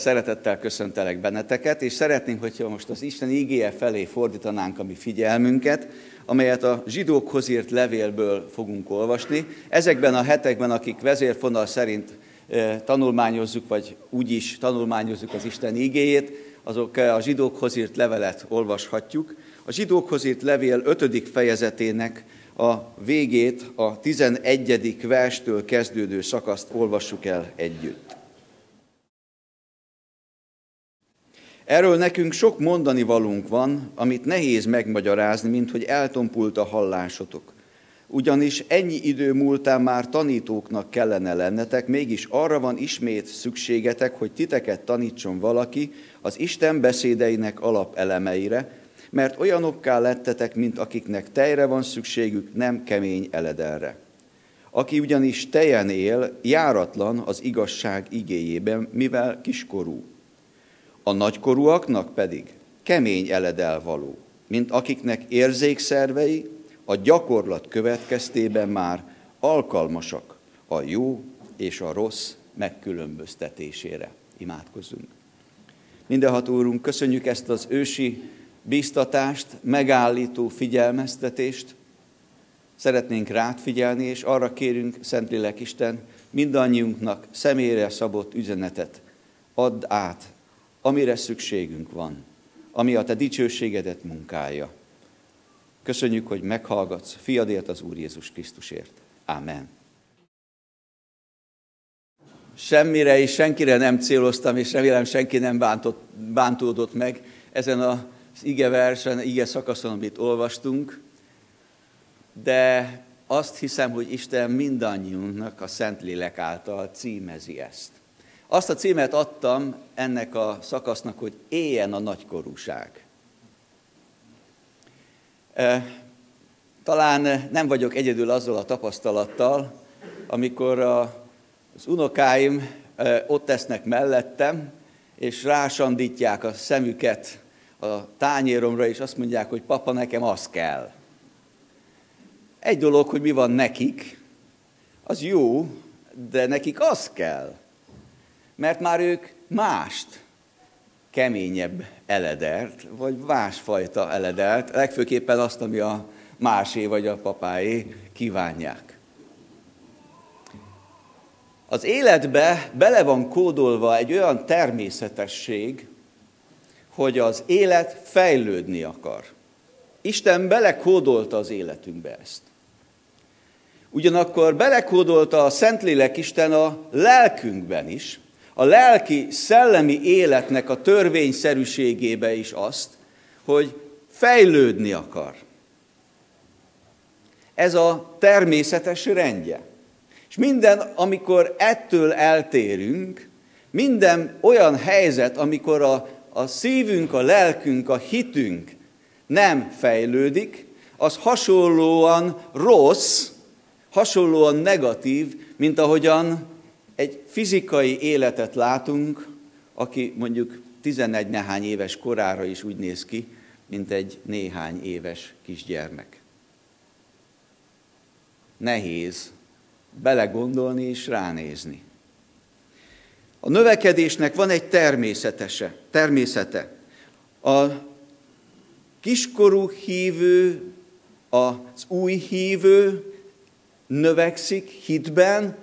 Szeretettel köszöntelek benneteket, és szeretnénk, hogyha most az Isten ígéje felé fordítanánk a mi figyelmünket, amelyet a zsidókhoz írt levélből fogunk olvasni. Ezekben a hetekben, akik vezérfonal szerint eh, tanulmányozzuk, vagy úgyis tanulmányozzuk az Isten ígéjét, azok eh, a zsidókhoz írt levelet olvashatjuk. A zsidókhoz írt levél 5. fejezetének a végét, a 11. verstől kezdődő szakaszt olvassuk el együtt. Erről nekünk sok mondani valunk van, amit nehéz megmagyarázni, mint hogy eltompult a hallásotok. Ugyanis ennyi idő múltán már tanítóknak kellene lennetek, mégis arra van ismét szükségetek, hogy titeket tanítson valaki az Isten beszédeinek alapelemeire, mert olyanokká lettetek, mint akiknek tejre van szükségük, nem kemény eledelre. Aki ugyanis tejen él, járatlan az igazság igéjében, mivel kiskorú a nagykorúaknak pedig kemény eledel való, mint akiknek érzékszervei a gyakorlat következtében már alkalmasak a jó és a rossz megkülönböztetésére. Imádkozzunk. Mindenható Úrunk, köszönjük ezt az ősi bíztatást, megállító figyelmeztetést. Szeretnénk rád figyelni, és arra kérünk, Szentlélek Isten, mindannyiunknak személyre szabott üzenetet add át amire szükségünk van, ami a te dicsőségedet munkálja. Köszönjük, hogy meghallgatsz fiadért az Úr Jézus Krisztusért. Amen. Semmire és senkire nem céloztam, és remélem senki nem bántott, bántódott meg ezen az ige versen, ige szakaszon, amit olvastunk, de azt hiszem, hogy Isten mindannyiunknak a Szentlélek által címezi ezt. Azt a címet adtam ennek a szakasznak, hogy éljen a nagykorúság. Talán nem vagyok egyedül azzal a tapasztalattal, amikor az unokáim ott tesznek mellettem, és rásandítják a szemüket a tányéromra, és azt mondják, hogy papa, nekem az kell. Egy dolog, hogy mi van nekik, az jó, de nekik az kell mert már ők mást, keményebb eledert, vagy másfajta eledert, legfőképpen azt, ami a másé vagy a papáé kívánják. Az életbe bele van kódolva egy olyan természetesség, hogy az élet fejlődni akar. Isten belekódolta az életünkbe ezt. Ugyanakkor belekódolta a Szentlélek Isten a lelkünkben is, a lelki, szellemi életnek a törvényszerűségébe is azt, hogy fejlődni akar. Ez a természetes rendje. És minden, amikor ettől eltérünk, minden olyan helyzet, amikor a, a szívünk, a lelkünk, a hitünk nem fejlődik, az hasonlóan rossz, hasonlóan negatív, mint ahogyan egy fizikai életet látunk, aki mondjuk 11 nehány éves korára is úgy néz ki, mint egy néhány éves kisgyermek. Nehéz belegondolni és ránézni. A növekedésnek van egy természetese, természete. A kiskorú hívő, az új hívő növekszik hitben,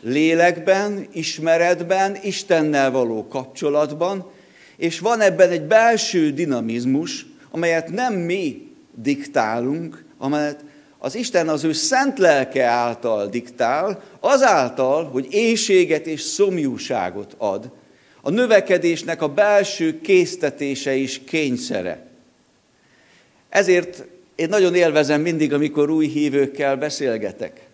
lélekben, ismeretben, Istennel való kapcsolatban, és van ebben egy belső dinamizmus, amelyet nem mi diktálunk, amelyet az Isten az ő szent lelke által diktál, azáltal, hogy éjséget és szomjúságot ad. A növekedésnek a belső késztetése és kényszere. Ezért én nagyon élvezem mindig, amikor új hívőkkel beszélgetek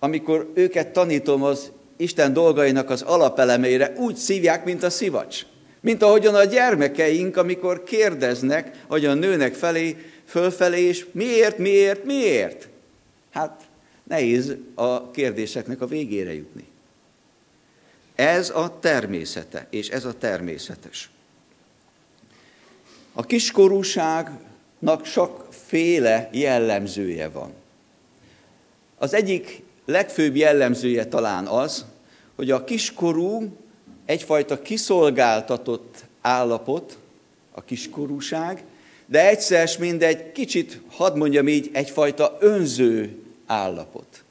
amikor őket tanítom az Isten dolgainak az alapelemeire, úgy szívják, mint a szivacs. Mint ahogyan a gyermekeink, amikor kérdeznek, a nőnek felé, fölfelé, és miért, miért, miért? Hát nehéz a kérdéseknek a végére jutni. Ez a természete, és ez a természetes. A kiskorúságnak sokféle jellemzője van. Az egyik legfőbb jellemzője talán az, hogy a kiskorú egyfajta kiszolgáltatott állapot, a kiskorúság, de egyszer mind egy kicsit, hadd mondjam így, egyfajta önző állapot.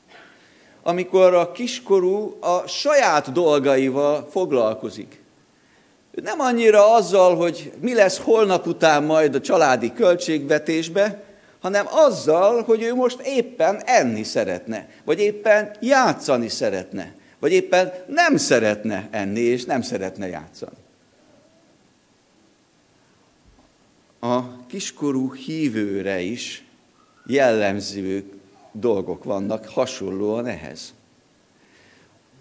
Amikor a kiskorú a saját dolgaival foglalkozik. Nem annyira azzal, hogy mi lesz holnap után majd a családi költségvetésbe, hanem azzal, hogy ő most éppen enni szeretne, vagy éppen játszani szeretne, vagy éppen nem szeretne enni, és nem szeretne játszani. A kiskorú hívőre is jellemző dolgok vannak hasonlóan ehhez.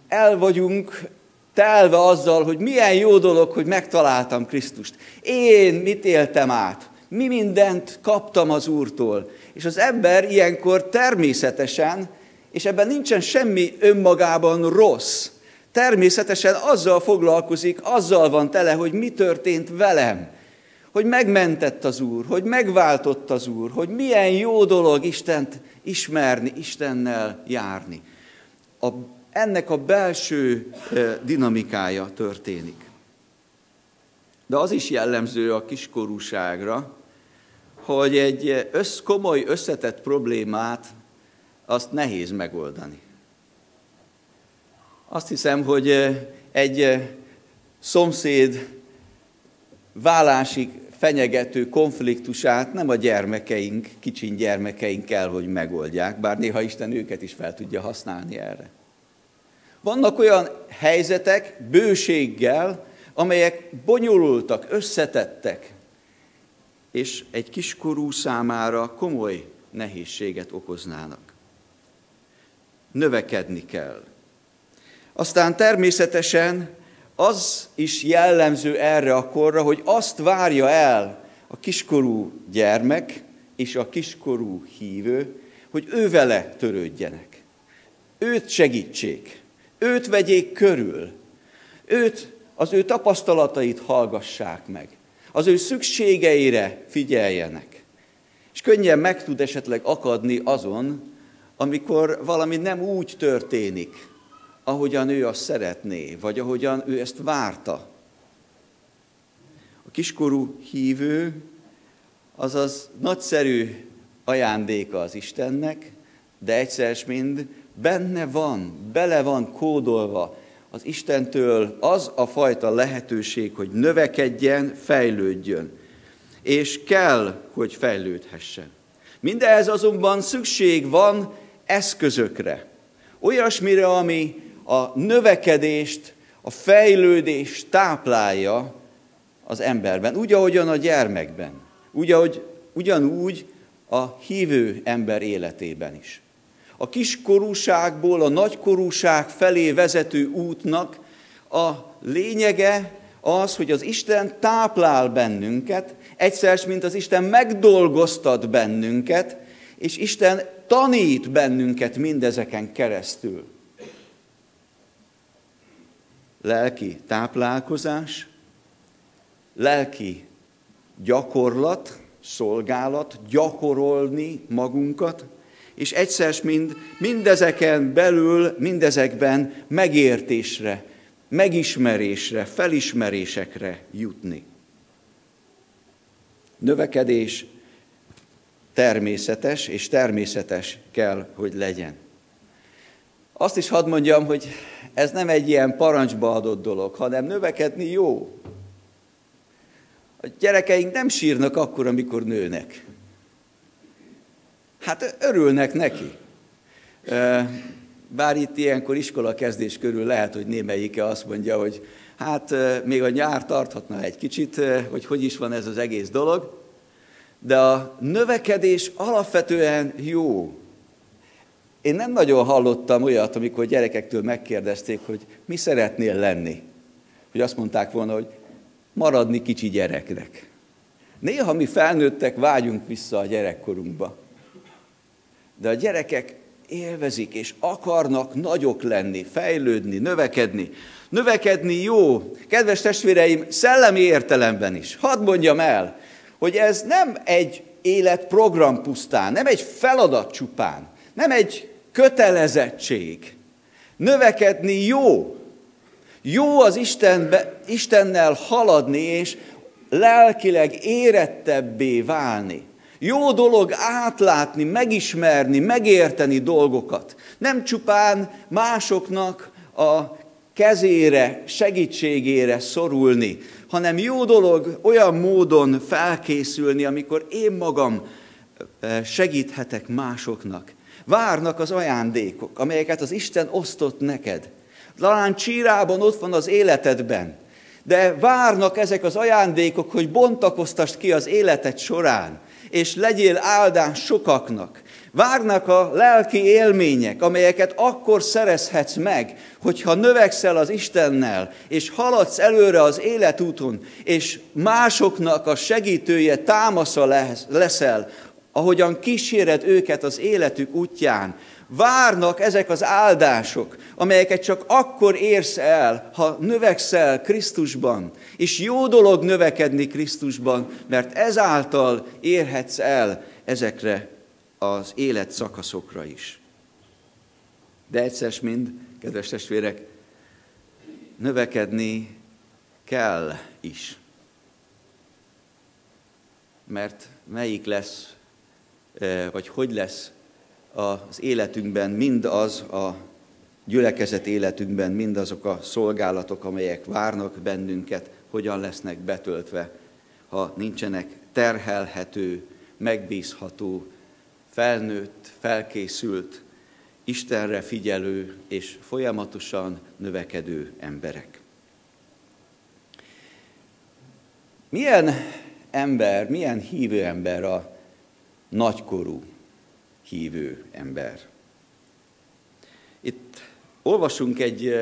El vagyunk telve azzal, hogy milyen jó dolog, hogy megtaláltam Krisztust. Én mit éltem át? Mi mindent kaptam az Úrtól? És az ember ilyenkor természetesen, és ebben nincsen semmi önmagában rossz, természetesen azzal foglalkozik, azzal van tele, hogy mi történt velem, hogy megmentett az Úr, hogy megváltott az Úr, hogy milyen jó dolog Istent ismerni, Istennel járni. A, ennek a belső dinamikája történik. De az is jellemző a kiskorúságra, hogy egy össz, komoly, összetett problémát azt nehéz megoldani. Azt hiszem, hogy egy szomszéd vállásig fenyegető konfliktusát nem a gyermekeink, kicsin gyermekeink kell, hogy megoldják, bár néha Isten őket is fel tudja használni erre. Vannak olyan helyzetek bőséggel, amelyek bonyolultak, összetettek, és egy kiskorú számára komoly nehézséget okoznának. Növekedni kell. Aztán természetesen az is jellemző erre a korra, hogy azt várja el a kiskorú gyermek és a kiskorú hívő, hogy ő vele törődjenek. Őt segítsék, őt vegyék körül, őt, az ő tapasztalatait hallgassák meg, az ő szükségeire figyeljenek. És könnyen meg tud esetleg akadni azon, amikor valami nem úgy történik, ahogyan ő azt szeretné, vagy ahogyan ő ezt várta. A kiskorú hívő az az nagyszerű ajándéka az Istennek, de egyszer mind benne van, bele van kódolva az Istentől az a fajta lehetőség, hogy növekedjen, fejlődjön. És kell, hogy fejlődhessen. Mindehhez azonban szükség van eszközökre. Olyasmire, ami a növekedést, a fejlődést táplálja az emberben, úgy, ahogyan a gyermekben, úgy, ahogy, ugyanúgy a hívő ember életében is. A kiskorúságból a nagykorúság felé vezető útnak a lényege az, hogy az Isten táplál bennünket, egyszer, mint az Isten megdolgoztat bennünket, és Isten tanít bennünket mindezeken keresztül. Lelki táplálkozás, lelki gyakorlat, szolgálat, gyakorolni magunkat, és egyszer mind mindezeken belül, mindezekben megértésre, megismerésre, felismerésekre jutni. Növekedés természetes, és természetes kell, hogy legyen. Azt is hadd mondjam, hogy ez nem egy ilyen parancsba adott dolog, hanem növekedni jó. A gyerekeink nem sírnak akkor, amikor nőnek. Hát örülnek neki. Bár itt ilyenkor iskola kezdés körül lehet, hogy némelyike azt mondja, hogy hát még a nyár tarthatna egy kicsit, hogy hogy is van ez az egész dolog, de a növekedés alapvetően jó. Én nem nagyon hallottam olyat, amikor gyerekektől megkérdezték, hogy mi szeretnél lenni. Hogy azt mondták volna, hogy maradni kicsi gyereknek. Néha mi felnőttek vágyunk vissza a gyerekkorunkba. De a gyerekek élvezik és akarnak nagyok lenni, fejlődni, növekedni. Növekedni jó. Kedves testvéreim, szellemi értelemben is. Hadd mondjam el, hogy ez nem egy életprogram pusztán, nem egy feladat csupán, nem egy kötelezettség. Növekedni jó. Jó az Istenbe, Istennel haladni, és lelkileg érettebbé válni. Jó dolog átlátni, megismerni, megérteni dolgokat. Nem csupán másoknak a kezére, segítségére szorulni, hanem jó dolog olyan módon felkészülni, amikor én magam segíthetek másoknak. Várnak az ajándékok, amelyeket az Isten osztott neked. Talán csírában ott van az életedben, de várnak ezek az ajándékok, hogy bontakoztast ki az életed során, és legyél áldás sokaknak. Várnak a lelki élmények, amelyeket akkor szerezhetsz meg, hogyha növekszel az Istennel, és haladsz előre az életúton, és másoknak a segítője, támasza leszel, ahogyan kíséred őket az életük útján. Várnak ezek az áldások, amelyeket csak akkor érsz el, ha növekszel Krisztusban. És jó dolog növekedni Krisztusban, mert ezáltal érhetsz el ezekre az élet szakaszokra is. De egyszer mind, kedves testvérek, növekedni kell is. Mert melyik lesz, eh, vagy hogy lesz az életünkben mindaz a gyülekezet életünkben mindazok a szolgálatok, amelyek várnak bennünket, hogyan lesznek betöltve, ha nincsenek terhelhető, megbízható, felnőtt, felkészült, Istenre figyelő és folyamatosan növekedő emberek. Milyen ember, milyen hívő ember a nagykorú hívő ember? Itt olvasunk egy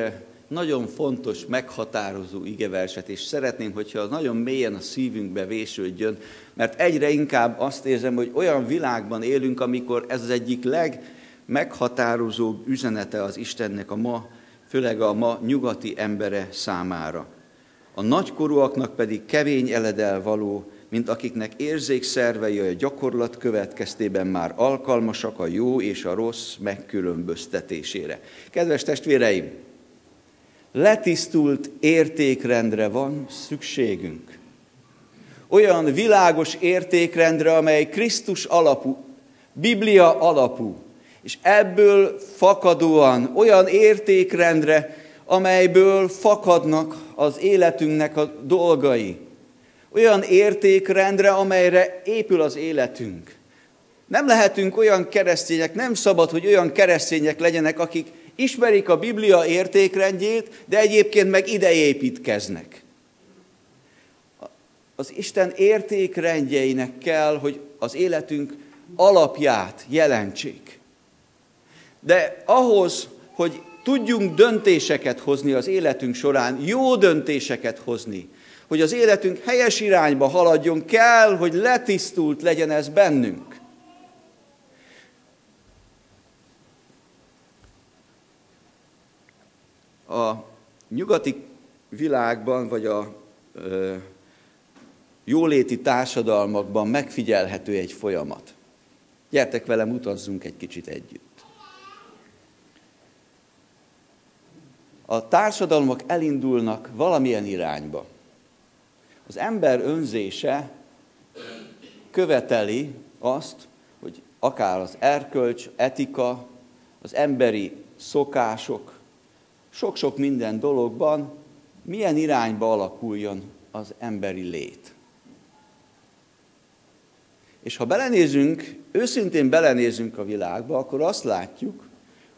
nagyon fontos, meghatározó igeverset, és szeretném, hogyha nagyon mélyen a szívünkbe vésődjön, mert egyre inkább azt érzem, hogy olyan világban élünk, amikor ez az egyik legmeghatározóbb üzenete az Istennek a ma, főleg a ma nyugati embere számára. A nagykorúaknak pedig kevény eledel való, mint akiknek érzékszervei a gyakorlat következtében már alkalmasak a jó és a rossz megkülönböztetésére. Kedves testvéreim, letisztult értékrendre van szükségünk. Olyan világos értékrendre, amely Krisztus alapú, Biblia alapú, és ebből fakadóan olyan értékrendre, amelyből fakadnak az életünknek a dolgai. Olyan értékrendre, amelyre épül az életünk. Nem lehetünk olyan keresztények, nem szabad, hogy olyan keresztények legyenek, akik ismerik a Biblia értékrendjét, de egyébként meg ide. Az Isten értékrendjeinek kell, hogy az életünk alapját jelentsék. De ahhoz, hogy tudjunk döntéseket hozni az életünk során, jó döntéseket hozni, hogy az életünk helyes irányba haladjon, kell, hogy letisztult legyen ez bennünk. A nyugati világban, vagy a ö, jóléti társadalmakban megfigyelhető egy folyamat. Gyertek velem, utazzunk egy kicsit együtt. A társadalmak elindulnak valamilyen irányba. Az ember önzése követeli azt, hogy akár az erkölcs, etika, az emberi szokások, sok-sok minden dologban milyen irányba alakuljon az emberi lét. És ha belenézünk, őszintén belenézünk a világba, akkor azt látjuk,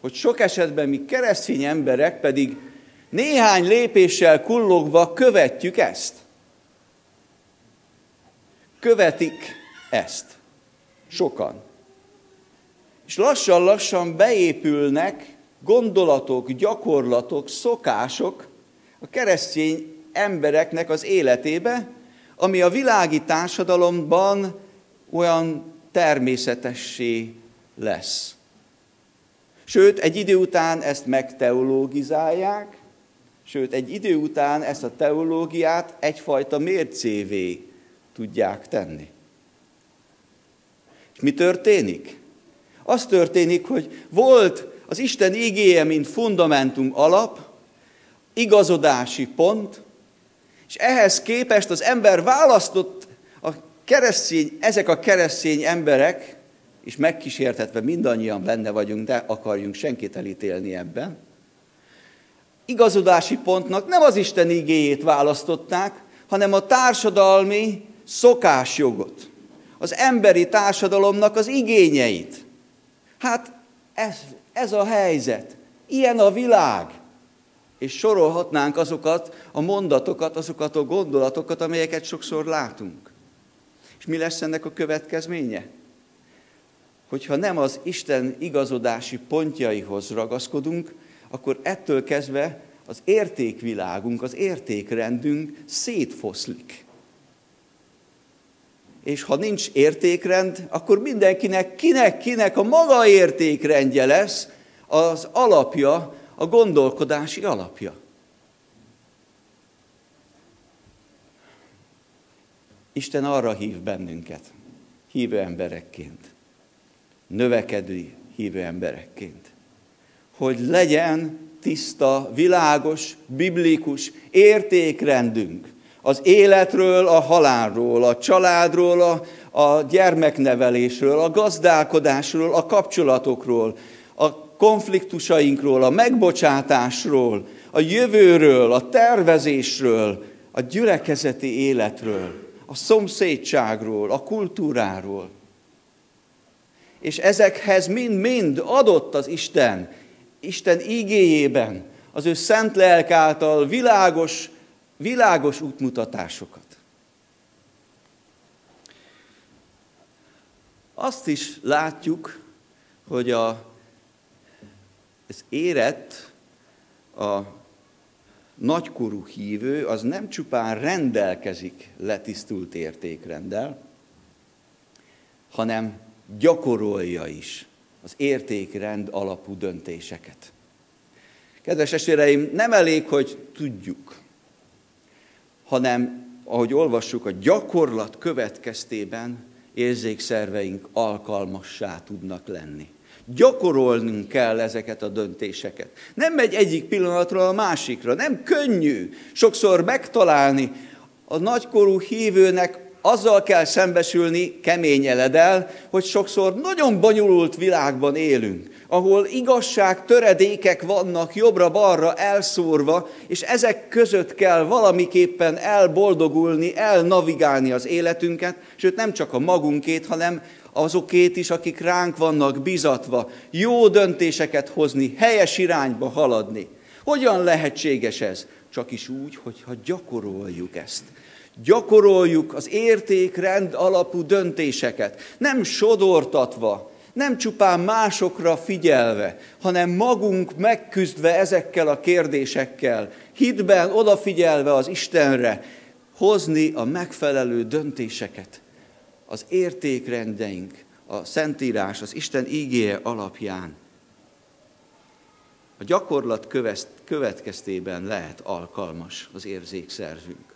hogy sok esetben mi keresztény emberek pedig néhány lépéssel kullogva követjük ezt. Követik ezt. Sokan. És lassan-lassan beépülnek gondolatok, gyakorlatok, szokások a keresztény embereknek az életébe, ami a világi társadalomban olyan természetessé lesz. Sőt, egy idő után ezt megteológizálják, sőt, egy idő után ezt a teológiát egyfajta mércévé tudják tenni. És mi történik? Az történik, hogy volt az Isten igéje, mint fundamentum alap, igazodási pont, és ehhez képest az ember választott a keresztény, ezek a keresztény emberek, és megkísértetve mindannyian benne vagyunk, de akarjunk senkit elítélni ebben, igazodási pontnak nem az Isten igéjét választották, hanem a társadalmi szokásjogot, az emberi társadalomnak az igényeit. Hát ez, ez a helyzet, ilyen a világ. És sorolhatnánk azokat a mondatokat, azokat a gondolatokat, amelyeket sokszor látunk. És mi lesz ennek a következménye? Hogyha nem az Isten igazodási pontjaihoz ragaszkodunk, akkor ettől kezdve az értékvilágunk, az értékrendünk szétfoszlik. És ha nincs értékrend, akkor mindenkinek, kinek, kinek a maga értékrendje lesz az alapja, a gondolkodási alapja. Isten arra hív bennünket, hívő emberekként, növekedő hívő emberekként, hogy legyen tiszta, világos, biblikus értékrendünk. Az életről, a halálról, a családról, a, a gyermeknevelésről, a gazdálkodásról, a kapcsolatokról, a konfliktusainkról, a megbocsátásról, a jövőről, a tervezésről, a gyülekezeti életről, a szomszédságról, a kultúráról. És ezekhez mind-mind adott az Isten Isten ígéjében, az ő szent lelk által világos, világos útmutatásokat. Azt is látjuk, hogy a, ez érett, a nagykorú hívő, az nem csupán rendelkezik letisztult értékrendel, hanem gyakorolja is az értékrend alapú döntéseket. Kedves testvéreim, nem elég, hogy tudjuk, hanem, ahogy olvassuk, a gyakorlat következtében érzékszerveink alkalmassá tudnak lenni. Gyakorolnunk kell ezeket a döntéseket. Nem megy egyik pillanatról a másikra, nem könnyű sokszor megtalálni a nagykorú hívőnek azzal kell szembesülni kemény eledel, hogy sokszor nagyon bonyolult világban élünk, ahol igazság töredékek vannak jobbra-balra elszórva, és ezek között kell valamiképpen elboldogulni, elnavigálni az életünket, sőt nem csak a magunkét, hanem azokét is, akik ránk vannak bizatva, jó döntéseket hozni, helyes irányba haladni. Hogyan lehetséges ez? Csak is úgy, hogyha gyakoroljuk ezt gyakoroljuk az értékrend alapú döntéseket, nem sodortatva, nem csupán másokra figyelve, hanem magunk megküzdve ezekkel a kérdésekkel, hitben odafigyelve az Istenre, hozni a megfelelő döntéseket. Az értékrendeink, a Szentírás, az Isten ígéje alapján. A gyakorlat következtében lehet alkalmas az érzékszervünk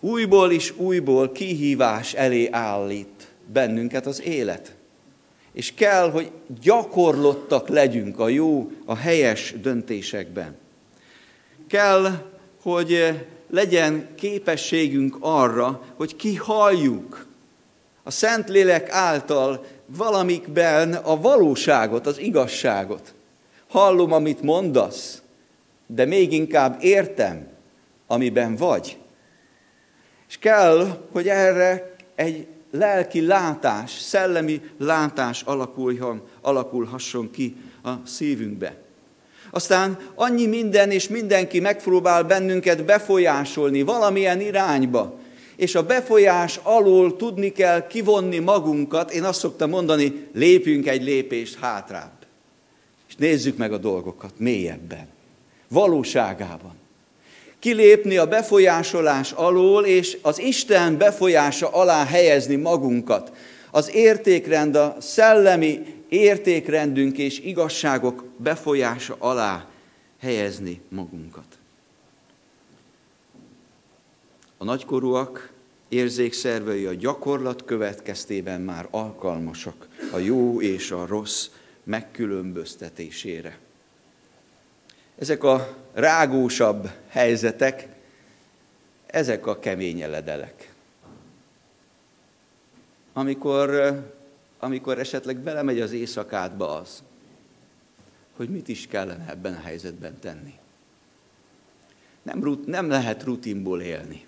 újból és újból kihívás elé állít bennünket az élet. És kell, hogy gyakorlottak legyünk a jó, a helyes döntésekben. Kell, hogy legyen képességünk arra, hogy kihalljuk a Szentlélek által valamikben a valóságot, az igazságot. Hallom, amit mondasz, de még inkább értem, amiben vagy. És kell, hogy erre egy lelki látás, szellemi látás alakuljon, alakulhasson ki a szívünkbe. Aztán annyi minden és mindenki megpróbál bennünket befolyásolni valamilyen irányba, és a befolyás alól tudni kell kivonni magunkat, én azt szoktam mondani, lépjünk egy lépést hátrább. És nézzük meg a dolgokat mélyebben, valóságában kilépni a befolyásolás alól, és az Isten befolyása alá helyezni magunkat. Az értékrend, a szellemi értékrendünk és igazságok befolyása alá helyezni magunkat. A nagykorúak érzékszervei a gyakorlat következtében már alkalmasak a jó és a rossz megkülönböztetésére. Ezek a rágósabb helyzetek, ezek a kemény eledelek. Amikor, amikor esetleg belemegy az éjszakádba az, hogy mit is kellene ebben a helyzetben tenni. Nem, nem lehet rutinból élni.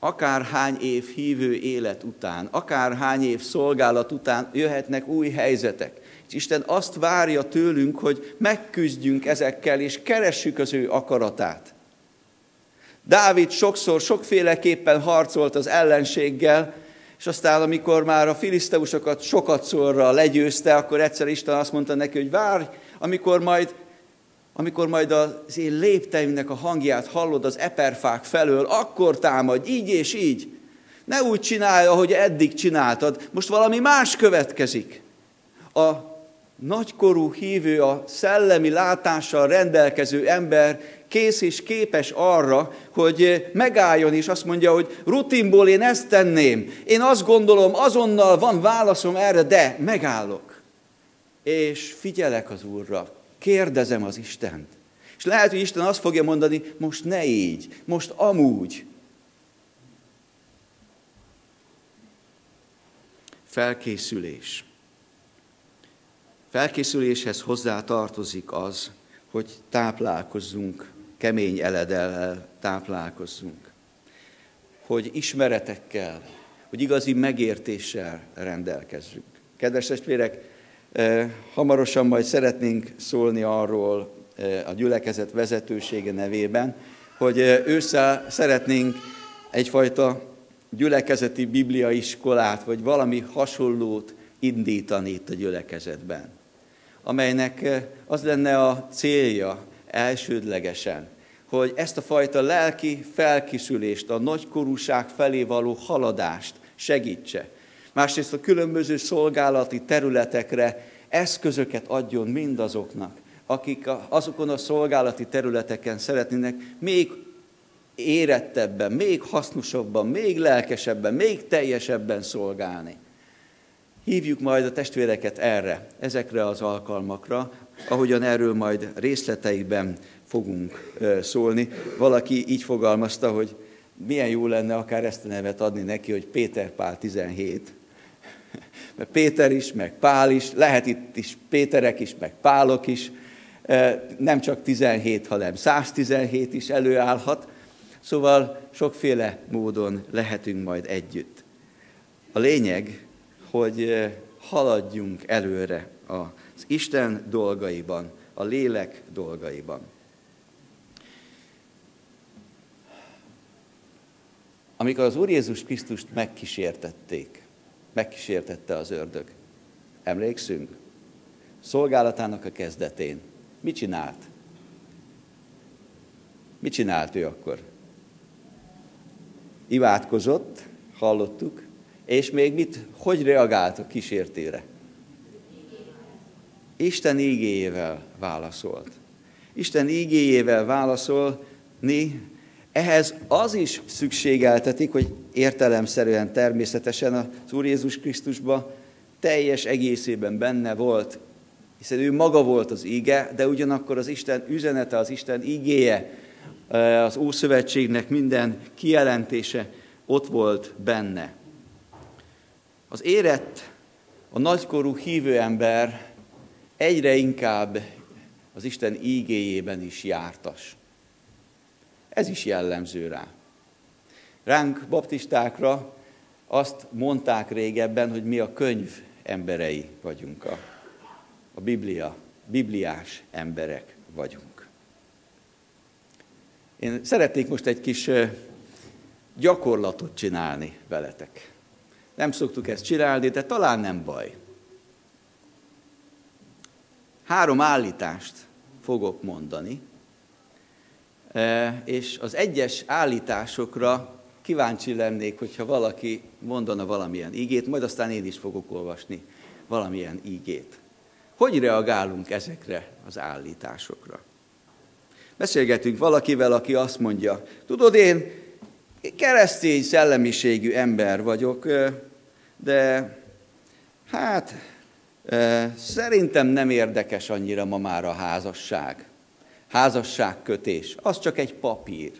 Akárhány év hívő élet után, akárhány év szolgálat után jöhetnek új helyzetek. És Isten azt várja tőlünk, hogy megküzdjünk ezekkel, és keressük az ő akaratát. Dávid sokszor, sokféleképpen harcolt az ellenséggel, és aztán, amikor már a filiszteusokat sokat szorra legyőzte, akkor egyszer Isten azt mondta neki, hogy várj, amikor majd, amikor majd az én lépteimnek a hangját hallod az eperfák felől, akkor támadj, így és így. Ne úgy csinálja, ahogy eddig csináltad, most valami más következik. A nagykorú hívő, a szellemi látással rendelkező ember kész és képes arra, hogy megálljon és azt mondja, hogy rutinból én ezt tenném. Én azt gondolom, azonnal van válaszom erre, de megállok. És figyelek az Úrra, kérdezem az Istent. És lehet, hogy Isten azt fogja mondani, most ne így, most amúgy. Felkészülés. Felkészüléshez hozzá tartozik az, hogy táplálkozzunk kemény eledellel táplálkozzunk. Hogy ismeretekkel, hogy igazi megértéssel rendelkezzünk. Kedves testvérek, hamarosan majd szeretnénk szólni arról a gyülekezet vezetősége nevében, hogy ősszel szeretnénk egyfajta gyülekezeti bibliaiskolát, vagy valami hasonlót indítani itt a gyülekezetben, amelynek az lenne a célja, elsődlegesen, hogy ezt a fajta lelki felkészülést, a nagykorúság felé való haladást segítse. Másrészt a különböző szolgálati területekre eszközöket adjon mindazoknak, akik azokon a szolgálati területeken szeretnének még érettebben, még hasznosabban, még lelkesebben, még teljesebben szolgálni. Hívjuk majd a testvéreket erre, ezekre az alkalmakra, ahogyan erről majd részleteiben fogunk szólni. Valaki így fogalmazta, hogy milyen jó lenne akár ezt a nevet adni neki, hogy Péter Pál 17. Mert Péter is, meg Pál is, lehet itt is Péterek is, meg Pálok is, nem csak 17, hanem 117 is előállhat. Szóval sokféle módon lehetünk majd együtt. A lényeg, hogy haladjunk előre az Isten dolgaiban, a lélek dolgaiban. Amikor az Úr Jézus Krisztust megkísértették, megkísértette az ördög, emlékszünk? Szolgálatának a kezdetén. Mit csinált? Mit csinált ő akkor? Imádkozott, hallottuk, és még mit, hogy reagált a kísértére? Isten ígéjével válaszolt. Isten ígéjével válaszolni, ehhez az is szükségeltetik, hogy értelemszerűen természetesen az Úr Jézus Krisztusban teljes egészében benne volt, hiszen ő maga volt az íge, de ugyanakkor az Isten üzenete, az Isten ígéje, az Ószövetségnek minden kijelentése ott volt benne. Az érett, a nagykorú hívő ember egyre inkább az Isten ígéjében is jártas. Ez is jellemző rá. Ránk baptistákra azt mondták régebben, hogy mi a könyv emberei vagyunk, a, a Biblia, bibliás emberek vagyunk. Én szeretnék most egy kis gyakorlatot csinálni veletek. Nem szoktuk ezt csinálni, de talán nem baj. Három állítást fogok mondani, és az egyes állításokra kíváncsi lennék, hogyha valaki mondana valamilyen ígét, majd aztán én is fogok olvasni valamilyen ígét. Hogy reagálunk ezekre az állításokra? Beszélgetünk valakivel, aki azt mondja, tudod, én keresztény szellemiségű ember vagyok, de hát Szerintem nem érdekes annyira ma már a házasság. házasságkötés, az csak egy papír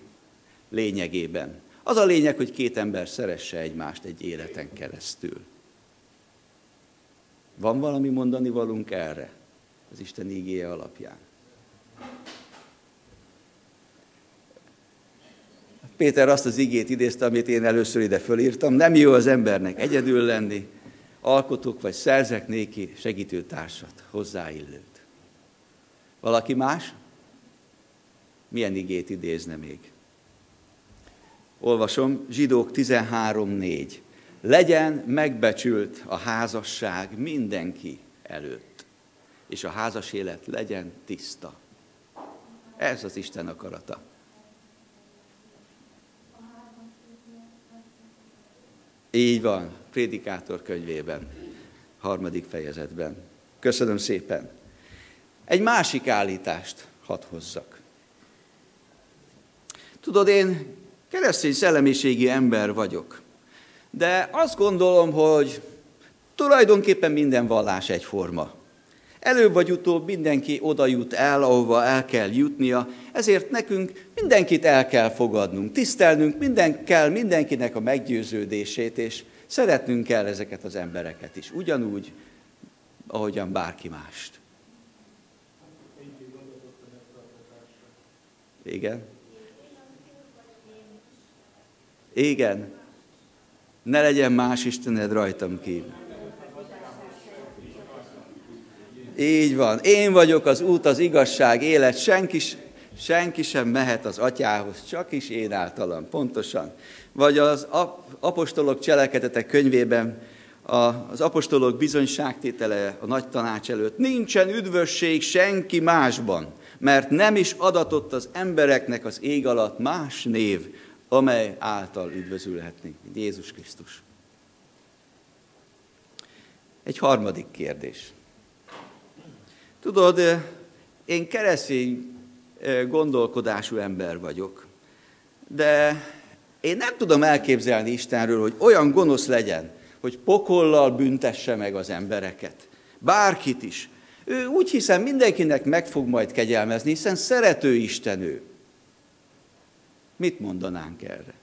lényegében. Az a lényeg, hogy két ember szeresse egymást egy életen keresztül. Van valami mondani valunk erre az Isten ígéje alapján? Péter azt az igét idézte, amit én először ide fölírtam. Nem jó az embernek egyedül lenni, alkotok vagy szerzek néki segítőtársat, hozzáillőt. Valaki más? Milyen igét idézne még? Olvasom, zsidók 13.4. Legyen megbecsült a házasság mindenki előtt, és a házas élet legyen tiszta. Ez az Isten akarata. Így van, Prédikátor könyvében, harmadik fejezetben. Köszönöm szépen. Egy másik állítást hadd hozzak. Tudod, én keresztény szellemiségi ember vagyok, de azt gondolom, hogy tulajdonképpen minden vallás egyforma. Előbb vagy utóbb mindenki oda jut el, ahova el kell jutnia, ezért nekünk mindenkit el kell fogadnunk, tisztelnünk minden kell mindenkinek a meggyőződését, és szeretnünk kell ezeket az embereket is, ugyanúgy, ahogyan bárki mást. Igen. Igen. Ne legyen más Istened rajtam kívül. Így van. Én vagyok az út, az igazság, élet. Senki, senki sem mehet az atyához, csak is én általam. Pontosan. Vagy az apostolok cselekedetek könyvében az apostolok bizonyságtétele a nagy tanács előtt. Nincsen üdvösség senki másban, mert nem is adatott az embereknek az ég alatt más név, amely által üdvözülhetnénk, mint Jézus Krisztus. Egy harmadik kérdés. Tudod, én keresztény gondolkodású ember vagyok, de én nem tudom elképzelni Istenről, hogy olyan gonosz legyen, hogy pokollal büntesse meg az embereket. Bárkit is. Ő úgy hiszem mindenkinek meg fog majd kegyelmezni, hiszen szerető Isten ő. Mit mondanánk erre?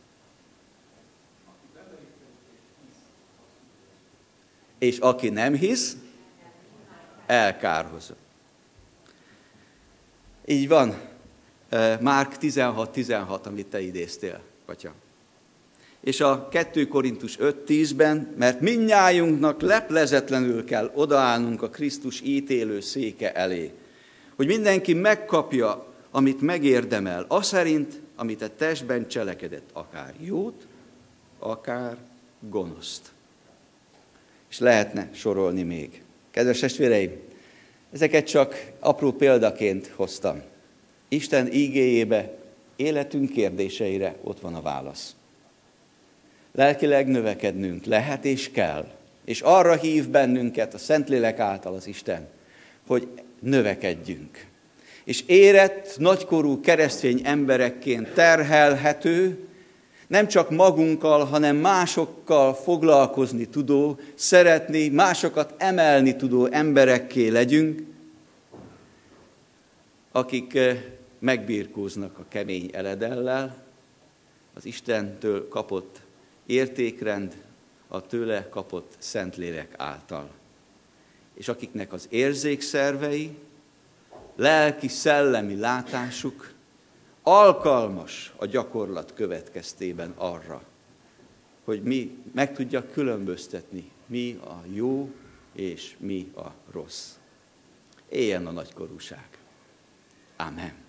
És aki nem hisz, elkárhozza. Így van. Márk 16-16, amit te idéztél, Katya. És a 2 Korintus 5.10-ben, mert minnyájunknak leplezetlenül kell odaállnunk a Krisztus ítélő széke elé, hogy mindenki megkapja, amit megérdemel, az szerint, amit a testben cselekedett, akár jót, akár gonoszt. És lehetne sorolni még. Kedves testvéreim, ezeket csak apró példaként hoztam. Isten ígéjébe, életünk kérdéseire ott van a válasz. Lelkileg növekednünk lehet és kell, és arra hív bennünket a Szentlélek által az Isten, hogy növekedjünk. És érett, nagykorú keresztény emberekként terhelhető, nem csak magunkkal, hanem másokkal foglalkozni tudó, szeretni, másokat emelni tudó emberekké legyünk, akik eh, megbírkóznak a kemény eledellel, az Istentől kapott értékrend, a tőle kapott Szentlélek által. És akiknek az érzékszervei, lelki, szellemi látásuk alkalmas a gyakorlat következtében arra, hogy mi meg tudja különböztetni, mi a jó és mi a rossz. Éljen a nagykorúság. Amen.